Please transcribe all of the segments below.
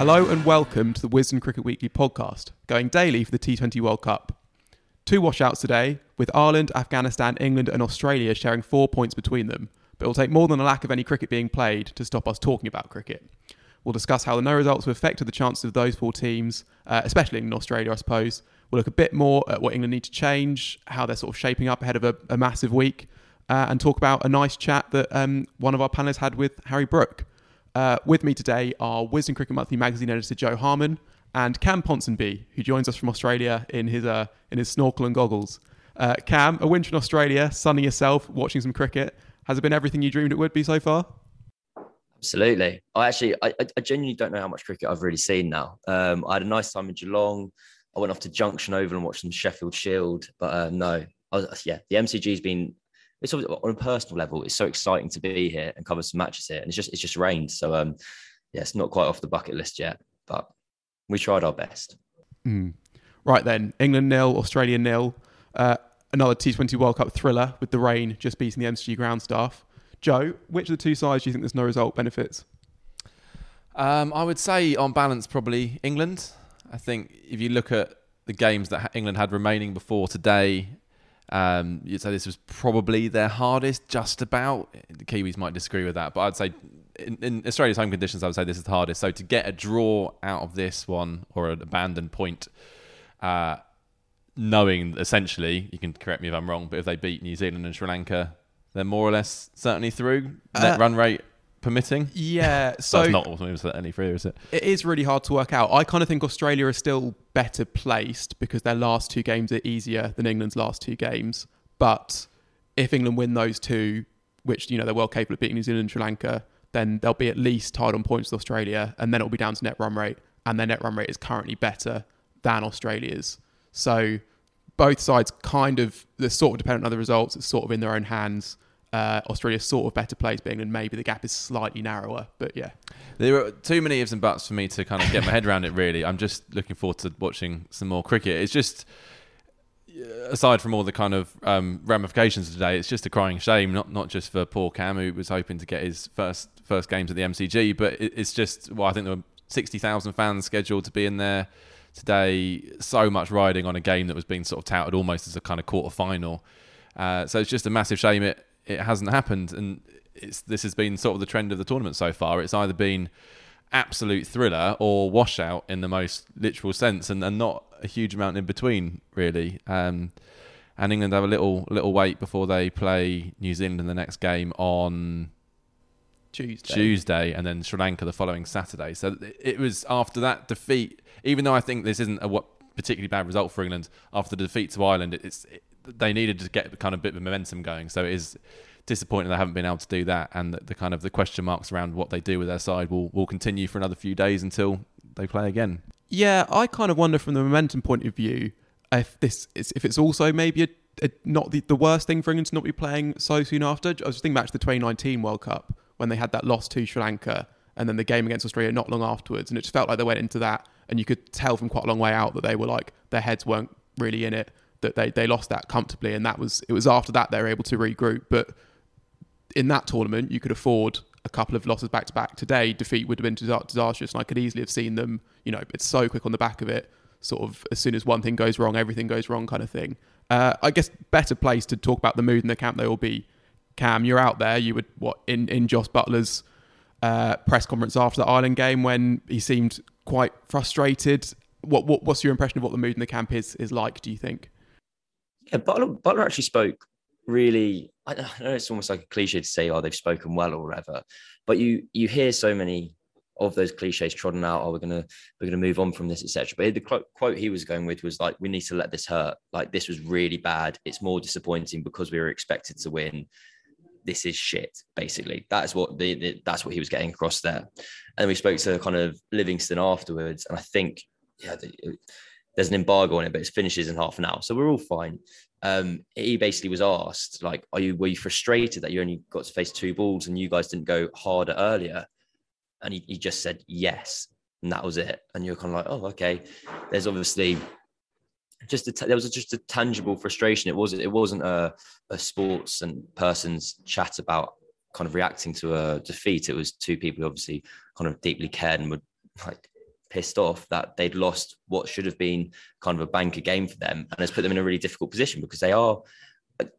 Hello and welcome to the Wisden Cricket Weekly podcast, going daily for the T20 World Cup. Two washouts today, with Ireland, Afghanistan, England, and Australia sharing four points between them, but it will take more than a lack of any cricket being played to stop us talking about cricket. We'll discuss how the no results have affected the chances of those four teams, uh, especially in Australia, I suppose. We'll look a bit more at what England need to change, how they're sort of shaping up ahead of a, a massive week, uh, and talk about a nice chat that um, one of our panelists had with Harry Brook. Uh, with me today are Wisden Cricket Monthly magazine editor Jo Harman and Cam Ponsonby, who joins us from Australia in his uh, in his snorkel and goggles. Uh, Cam, a winter in Australia, sunning yourself, watching some cricket. Has it been everything you dreamed it would be so far? Absolutely. I actually, I, I genuinely don't know how much cricket I've really seen now. Um, I had a nice time in Geelong. I went off to Junction Oval and watched some Sheffield Shield. But uh, no, was, yeah, the MCG's been it's on a personal level, it's so exciting to be here and cover some matches here. And it's just it's just rained. So um yeah, it's not quite off the bucket list yet, but we tried our best. Mm. Right then, England nil, Australia nil. Uh, another T20 World Cup thriller with the rain just beating the MCG ground staff. Joe, which of the two sides do you think there's no result benefits? Um, I would say, on balance, probably England. I think if you look at the games that England had remaining before today, um, you'd say this was probably their hardest, just about. The Kiwis might disagree with that, but I'd say in, in, Australia's home conditions, I would say this is the hardest. So to get a draw out of this one or an abandoned point, uh, knowing essentially, you can correct me if I'm wrong, but if they beat New Zealand and Sri Lanka, they're more or less certainly through net Uh, run rate permitting. Yeah, So it's not certainly through, is it? it is really hard to work out. I kind of think Australia is still better placed because their last two games are easier than England's last two games. But if England win those two, which you know they're well capable of beating New Zealand and Sri Lanka, then they'll be at least tied on points with Australia, and then it'll be down to net run rate, and their net run rate is currently better than Australia's. So both sides kind of they're sort of dependent on the results. It's sort of in their own hands. Uh, sort of better placed, being and maybe the gap is slightly narrower. But yeah, There are too many ifs and buts for me to kind of get my head around it. Really, I'm just looking forward to watching some more cricket. It's just, aside from all the kind of um, ramifications today, it's just a crying shame. Not not just for poor Cam, who was hoping to get his first first games at the MCG, but it, it's just well, I think there were sixty thousand fans scheduled to be in there today. So much riding on a game that was being sort of touted almost as a kind of quarter final. Uh, so it's just a massive shame it it hasn't happened, and it's this has been sort of the trend of the tournament so far. It's either been absolute thriller or washout in the most literal sense, and, and not a huge amount in between, really. Um, and England have a little little wait before they play New Zealand in the next game on Tuesday. Tuesday, and then Sri Lanka the following Saturday. So it was after that defeat, even though I think this isn't a what particularly bad result for England after the defeat to Ireland, it's it, they needed to get kind of bit of momentum going. So it is disappointing they haven't been able to do that, and the, the kind of the question marks around what they do with their side will will continue for another few days until they play again. Yeah, I kind of wonder from the momentum point of view if this is, if it's also maybe a, a, not the, the worst thing for England to not be playing so soon after. I was thinking back to the 2019 World Cup when they had that loss to Sri Lanka and then the game against Australia not long afterwards, and it just felt like they went into that, and you could tell from quite a long way out that they were like their heads weren't really in it, that they they lost that comfortably, and that was it was after that they were able to regroup, but in that tournament, you could afford a couple of losses back to back. Today, defeat would have been disastrous, and I could easily have seen them. You know, it's so quick on the back of it. Sort of as soon as one thing goes wrong, everything goes wrong, kind of thing. Uh, I guess better place to talk about the mood in the camp they will be. Cam, you're out there. You would what in in Jos Buttler's uh, press conference after the Ireland game when he seemed quite frustrated. What, what what's your impression of what the mood in the camp is is like? Do you think? Yeah, Buttler, Buttler actually spoke really I know it's almost like a cliche to say, oh, they've spoken well or whatever, but you you hear so many of those cliches trodden out. Oh, we're gonna we're gonna move on from this, etc. But the quote he was going with was like, "We need to let this hurt. Like this was really bad. It's more disappointing because we were expected to win. This is shit." Basically, that's what the, the that's what he was getting across there. And we spoke to kind of Livingstone afterwards, and I think yeah, the, there's an embargo on it, but it finishes in half an hour, so we're all fine um, he basically was asked, like, are you were you frustrated that you only got to face two balls and you guys didn't go harder earlier? And he, he just said yes, and that was it. And you're kind of like, oh, okay. There's obviously just a, there was just a tangible frustration. It wasn't it wasn't a, a sports and person's chat about kind of reacting to a defeat. It was two people who obviously kind of deeply cared and would like pissed off that they'd lost what should have been kind of a banker game for them and has put them in a really difficult position because they are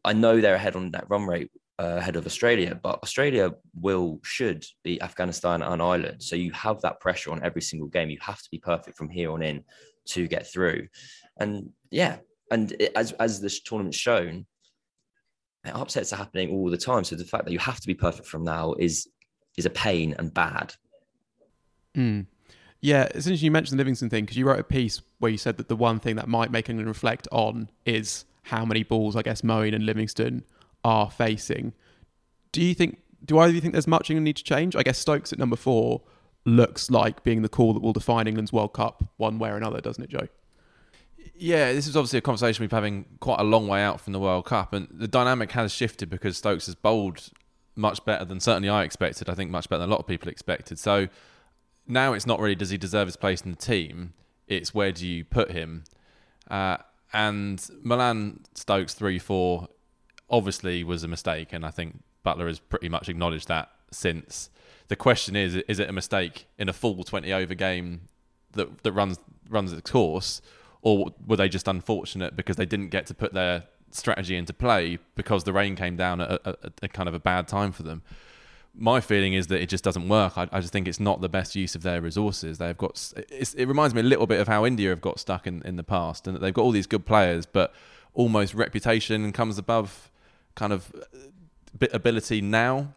I know they're ahead on that run rate uh, ahead of Australia, but Australia will should be Afghanistan and Ireland. So you have that pressure on every single game. You have to be perfect from here on in to get through. And yeah, and it, as as this tournament's shown, upsets are happening all the time. So the fact that you have to be perfect from now is is a pain and bad. Mm. Yeah, it's interesting you mentioned the Livingstone thing because you wrote a piece where you said that the one thing that might make England reflect on is how many balls I guess Moeen and Livingstone are facing. Do you think? Do either of you think there's much England need to change? I guess Stokes at number four looks like being the call that will define England's World Cup one way or another, doesn't it, Joe? Yeah, this is obviously a conversation we've been having quite a long way out from the World Cup, and the dynamic has shifted because Stokes has bowled much better than certainly I expected. I think much better than a lot of people expected. So now it's not really does he deserve his place in the team. It's where do you put him? Uh, and Malan Stokes three four obviously was a mistake, and I think Buttler has pretty much acknowledged that since. The question is: is it a mistake in a full twenty over game that that runs runs its course, or were they just unfortunate because they didn't get to put their strategy into play because the rain came down at a, a, a kind of a bad time for them? My feeling is that it just doesn't work. I, I, just think it's not the best use of their resources. They've got it reminds me a little bit of how India have got stuck in, in the past, and that they've got all these good players, but almost reputation comes above kind of uh, ability now.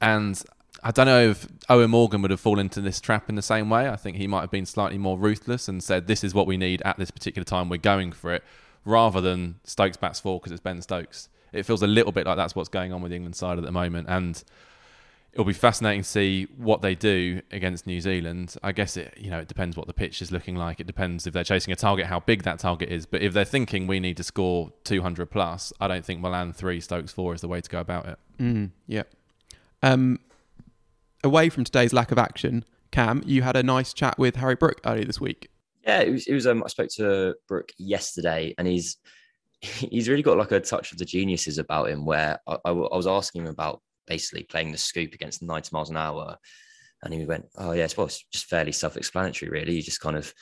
And I don't know if Eoin Morgan would have fallen into this trap in the same way. I think he might have been slightly more ruthless and said, "This is what we need at this particular time. We're going for it," rather than Stokes bats four because it's Ben Stokes. It feels a little bit like that's what's going on with the England side at the moment, and it'll be fascinating to see what they do against New Zealand. I guess it, you know, it depends what the pitch is looking like. It depends if they're chasing a target, how big that target is. But if they're thinking we need to score 200 plus, I don't think Malan three, Stokes four is the way to go about it. Mm, yeah. Um, away from today's lack of action, Cam, you had a nice chat with Harry Brook earlier this week. Yeah, it was. It was um, I spoke to Brook yesterday, and he's he's really got like a touch of the geniuses about him. Where I, I, I was asking him about basically playing the scoop against 90 miles an hour. And he went, Oh, yeah, well, it's just fairly self explanatory, really. You just kind of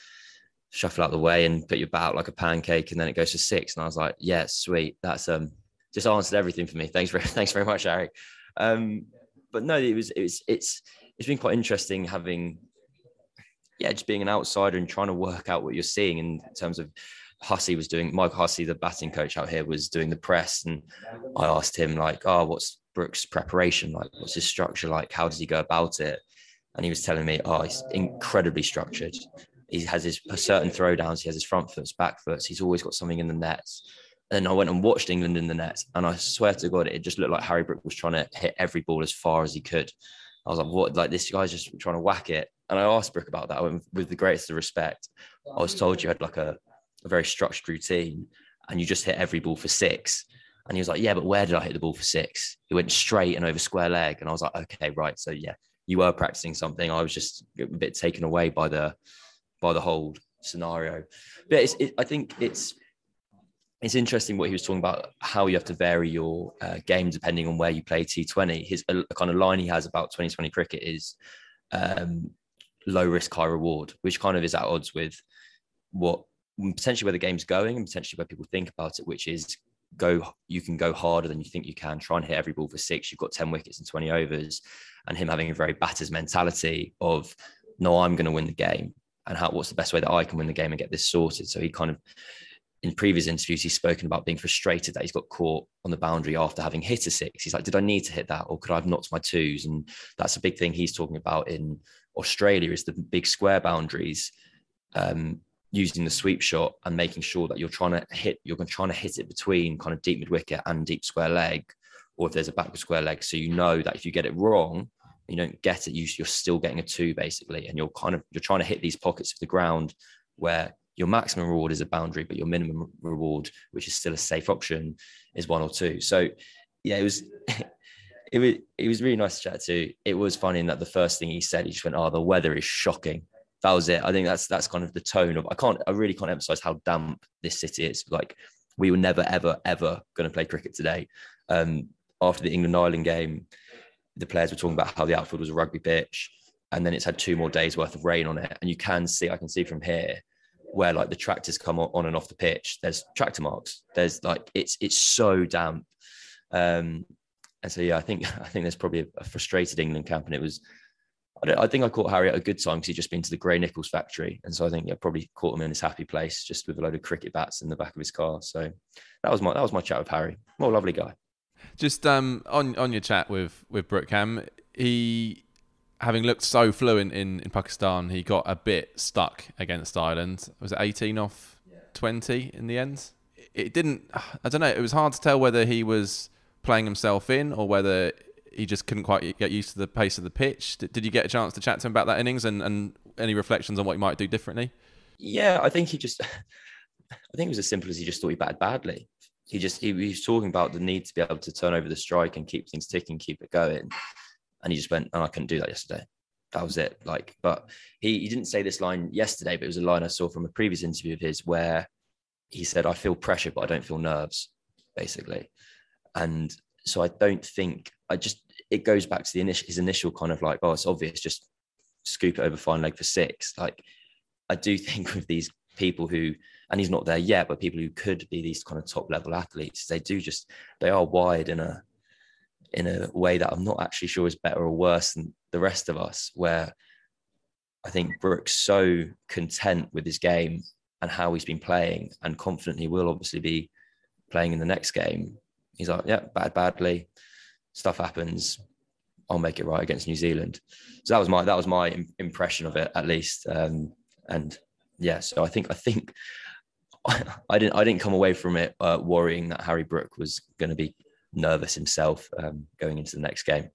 shuffle out the way and put your bat out like a pancake, and then it goes to six. And I was like, Yeah, sweet. That's um just answered everything for me. Thanks very, thanks very much, Harry. Um, but no, it was, it was, it's, it's been quite interesting having, yeah, just being an outsider and trying to work out what you're seeing in terms of Hussey was doing. Mike Hussey, the batting coach out here, was doing the press, and I asked him like, "Oh, what's Brook's preparation like? What's his structure like? How does he go about it? And he was telling me, oh, he's incredibly structured. He has his certain throwdowns. He has his front foots, back foots. He's always got something in the nets. And I went and watched England in the net, and I swear to God, it just looked like Harry Brook was trying to hit every ball as far as he could. I was like, what? Like this guy's just trying to whack it. And I asked Brook about that with the greatest of respect. I was told you had like a, a very structured routine and you just hit every ball for six. And he was like, Yeah, but where did I hit the ball for six? It went straight and over square leg. And I was like, Okay, right. So yeah, you were practicing something. I was just a bit taken away by the by the whole scenario. But it, I think it's it's interesting what he was talking about how you have to vary your uh, game depending on where you play T20. His a kind of line he has about 2020 cricket is um, low risk, high reward, which kind of is at odds with what potentially where the game's going and potentially where people think about it, which is go you can go harder than you think you can. Try and hit every ball for six. You've got 10 wickets and 20 overs. And him having a very batters mentality of no i'm going to win the game. And how what's the best way that i can win the game and get this sorted? So he kind of in previous interviews he's spoken about being frustrated that he's got caught on the boundary after having hit a six. He's like did i need to hit that? Or could i have knocked my twos? And that's a big thing he's talking about in australia is the big square boundaries. Um, using the sweep shot and making sure that you're trying to hit, you're trying to hit it between kind of deep mid wicket and deep square leg, or if there's a backward square leg. So you know that if you get it wrong, you don't get it, you, you're still getting a two basically, and you're kind of you're trying to hit these pockets of the ground where your maximum reward is a boundary, but your minimum reward, which is still a safe option, is one or two. So yeah, it was. It was, it was really nice to chat to. It was funny in that the first thing he said, he just went, "Oh, the weather is shocking." That was it. I think that's that's kind of the tone of. I can't. I really can't emphasize how damp this city is. Like we were never, ever, ever going to play cricket today. Um, after the England Ireland game, the players were talking about how the outfield was a rugby pitch, and then it's had two more days worth of rain on it. And you can see, I can see from here where like the tractors come on and off the pitch. There's tractor marks. There's like it's it's so damp. Um, and so yeah, I think I think there's probably a, a frustrated England camp, and it was I, I, think I caught Harry at a good time because he'd just been to the Gray-Nicolls factory, and so I think I yeah, probably caught him in his happy place, just with a load of cricket bats in the back of his car. So that was my that was my chat with Harry. A lovely guy. Just um, on on your chat with with Brookham, he having looked so fluent in, in Pakistan, he got a bit stuck against Ireland. Was it 18 off 20 in the end? It didn't. I don't know. It was hard to tell whether he was playing himself in or whether he just couldn't quite get used to the pace of the pitch. Did, did you get a chance to chat to him about that innings and, and any reflections on what he might do differently? Yeah, I think he just, I think it was as simple as he just thought he batted badly. He just, he, he was talking about the need to be able to turn over the strike and keep things ticking, keep it going. And he just went, oh, I couldn't do that yesterday. That was it. Like, but he, he didn't say this line yesterday, but it was a line I saw from a previous interview of his where he said, I feel pressure, but I don't feel nerves, basically. And so I don't think I just it goes back to the initial his initial kind of like, oh, it's obvious, just scoop it over fine leg for six. Like I do think with these people who and he's not there yet, but people who could be these kind of top level athletes, they do just they are wired in a in a way that I'm not actually sure is better or worse than the rest of us, where I think Brooks so content with his game and how he's been playing and confident he will obviously be playing in the next game He's like, yeah, bad, badly. Stuff happens. I'll make it right against New Zealand. So that was my that was my impression of it at least. Um, and yeah, so I think I think I didn't I didn't come away from it uh, worrying that Harry Brook was going to be nervous himself um, going into the next game.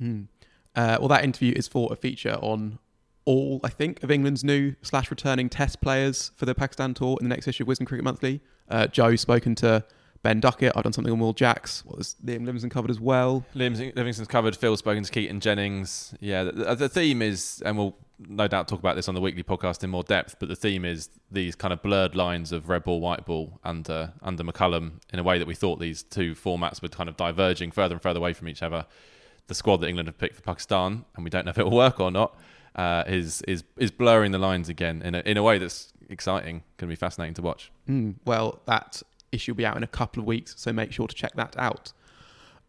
Mm. Uh, well, that interview is for a feature on all I think of England's new slash returning Test players for the Pakistan tour in the next issue of Wisden Cricket Monthly. Uh, Joe's spoken to Ben Duckett. I've done something on Will Jacks. What was Liam Livingstone covered as well? Liam Livingstone's covered. Phil spoken to Keaton Jennings. Yeah, the, the, theme is, and we'll no doubt talk about this on the weekly podcast in more depth. But the theme is these kind of blurred lines of red ball, white ball under under McCullum in a way that we thought these two formats were kind of diverging further and further away from each other. The squad that England have picked for Pakistan, and we don't know if it will work or not, uh, is is is blurring the lines again in a in a way that's exciting. Going to be fascinating to watch. Mm, well, that issue will be out in a couple of weeks, so make sure to check that out.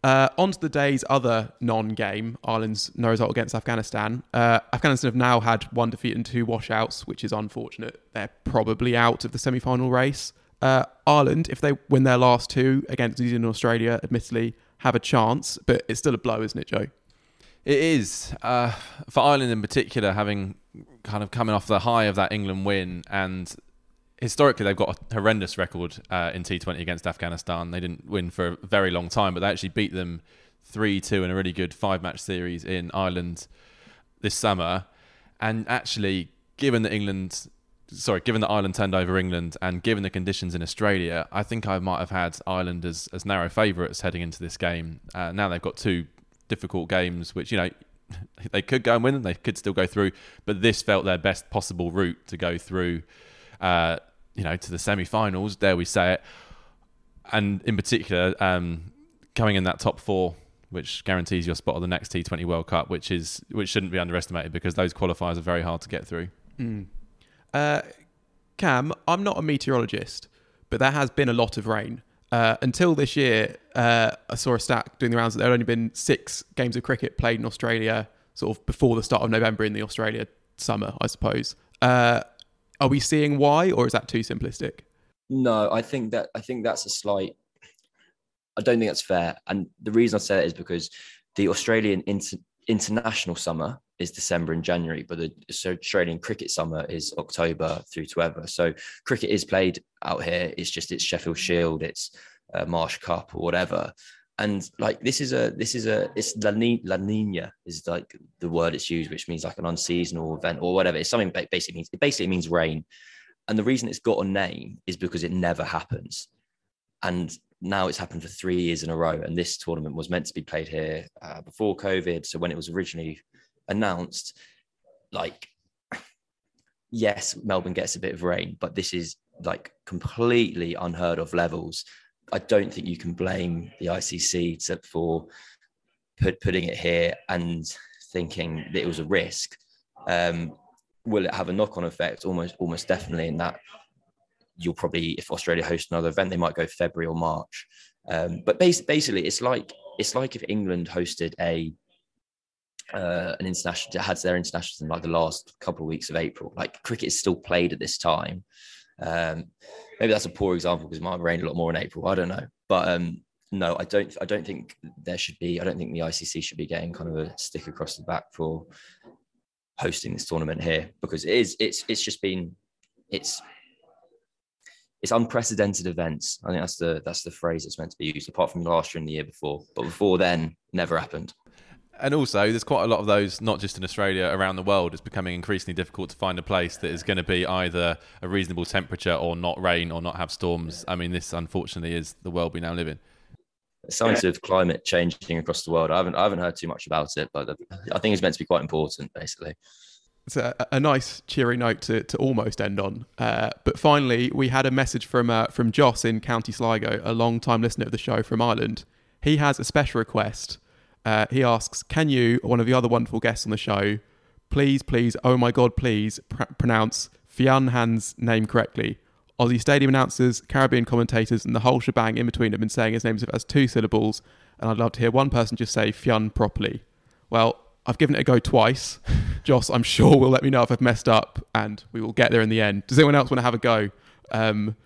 Uh, on to the day's other non-game, Ireland's no result against Afghanistan. Uh, Afghanistan have now had one defeat and two washouts, which is unfortunate. They're probably out of the semi-final race. Uh, Ireland, if they win their last two against New Zealand and Australia, admittedly have a chance, but it's still a blow, isn't it, Joe? It is uh, for Ireland in particular, having kind of coming off the high of that England win and historically they've got a horrendous record uh, in T20 against Afghanistan. They didn't win for a very long time, but they actually beat them 3 2 in a really good five match series in Ireland this summer. And actually, given that England, sorry, given that Ireland turned over England and given the conditions in Australia, I think I might have had Ireland as, as narrow favourites heading into this game. Uh, now they've got two difficult games, which, you know, they could go and win them, they could still go through, but this felt their best possible route to go through. Uh, you know, to the semi-finals. Dare we say it? And in particular, um, coming in that top four, which guarantees your spot on the next T20 World Cup, which is which shouldn't be underestimated because those qualifiers are very hard to get through. Mm. Uh, Cam, I'm not a meteorologist, but there has been a lot of rain. Uh, until this year, uh, I saw a stat doing the rounds that there had only been six games of cricket played in Australia, sort of before the start of November in the Australia summer, I suppose. Uh, are we seeing why, or is that too simplistic? No, I think that I think that's a slight. I don't think that's fair, and the reason I say that is because the Australian inter- international summer is December and January, but the Australian cricket summer is October through to ever. So cricket is played out here. It's just it's Sheffield Shield, it's uh, Marsh Cup or whatever. And like this is a this is a it's La, Ni- La Nina is like the word it's used, which means like an unseasonal event or whatever. It's something basically means it basically means rain. And the reason it's got a name is because it never happens. And now it's happened for three years in a row. And this tournament was meant to be played here uh, before COVID. So when it was originally announced, like, yes, Melbourne gets a bit of rain, but this is like completely unheard of levels. I don't think you can blame the ICC to, for put, putting it here and thinking that it was a risk. Um, will it have a knock-on effect? Almost, almost definitely. In that, you'll probably, if Australia hosts another event, they might go February or March. Um, but basically, it's like it's like if England hosted a uh, an international had their internationals in like the last couple of weeks of April. Like cricket is still played at this time. Um, maybe that's a poor example because it might have rained a lot more in April. I don't know, but um, no, I don't. I don't think there should be. I don't think the ICC should be getting kind of a stick across the back for hosting this tournament here because it is. It's it's just been. It's it's unprecedented events. I think that's the that's the phrase that's meant to be used. Apart from last year and the year before, but before then, never happened. And also, there's quite a lot of those, not just in Australia, around the world. It's becoming increasingly difficult to find a place that is going to be either a reasonable temperature or not rain or not have storms. I mean, this unfortunately is the world we now live in. Signs of climate changing across the world. I haven't, I haven't heard too much about it, but I think it's meant to be quite important, basically. It's a, a nice, cheery note to, to almost end on. Uh, but finally, we had a message from uh, from Joss in County Sligo, a long time listener of the show from Ireland. He has a special request uh, he asks, "Can you, one of the other wonderful guests on the show, please, please, oh my god, please pr- pronounce Fionn Hand's name correctly?" Aussie stadium announcers, Caribbean commentators, and the whole shebang in between have been saying his name as two syllables, and I'd love to hear one person just say Fionn properly. Well, I've given it a go twice. Joss, I'm sure will let me know if I've messed up, and we will get there in the end. Does anyone else want to have a go? Because um,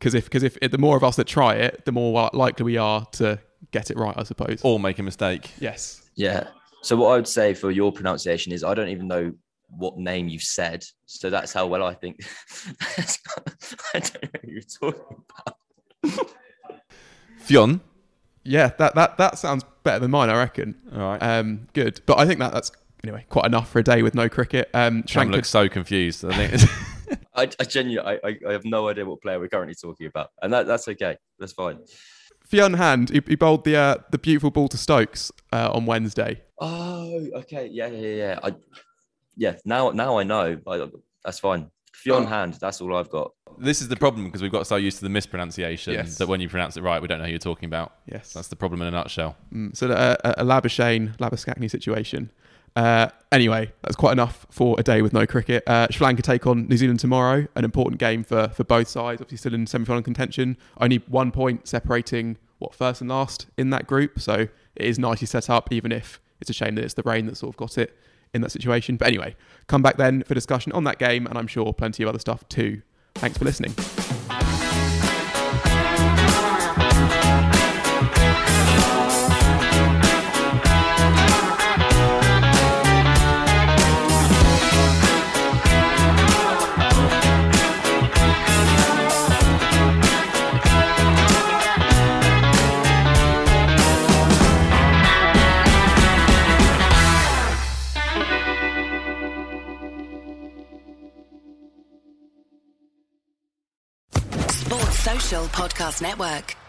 if because if, if the more of us that try it, the more likely we are to get it right, I suppose. Or make a mistake. Yes. Yeah. So what I would say for your pronunciation is I don't even know what name you've said. So that's how well I think. I don't know who you're talking about. Fionn. Yeah, that, that that sounds better than mine, I reckon. All right. Um, good. But I think that that's anyway quite enough for a day with no cricket. Um, Sham looks so confused. I think. I, I genuinely, I, I have no idea what player we're currently talking about, and that, that's okay. That's fine. Fionn Hand, he, he bowled the uh, the beautiful ball to Stokes uh, on Wednesday. Oh, okay, yeah, yeah, yeah. I, yeah, now now I know. I, that's fine. Fionn oh. Hand, that's all I've got. This is the problem because we've got so used to the mispronunciation yes. that when you pronounce it right, we don't know who you're talking about. Yes, that's the problem in a nutshell. Mm, so uh, a, a Labuschagne, Labuschagne situation. Uh, anyway, that's quite enough for a day with no cricket. Uh, Sri Lanka take on New Zealand tomorrow, an important game for, for both sides. Obviously, still in semi final contention. Only one point separating what first and last in that group. So it is nicely set up, even if it's a shame that it's the rain that sort of got it in that situation. But anyway, come back then for discussion on that game, and I'm sure plenty of other stuff too. Thanks for listening. Podcast Network.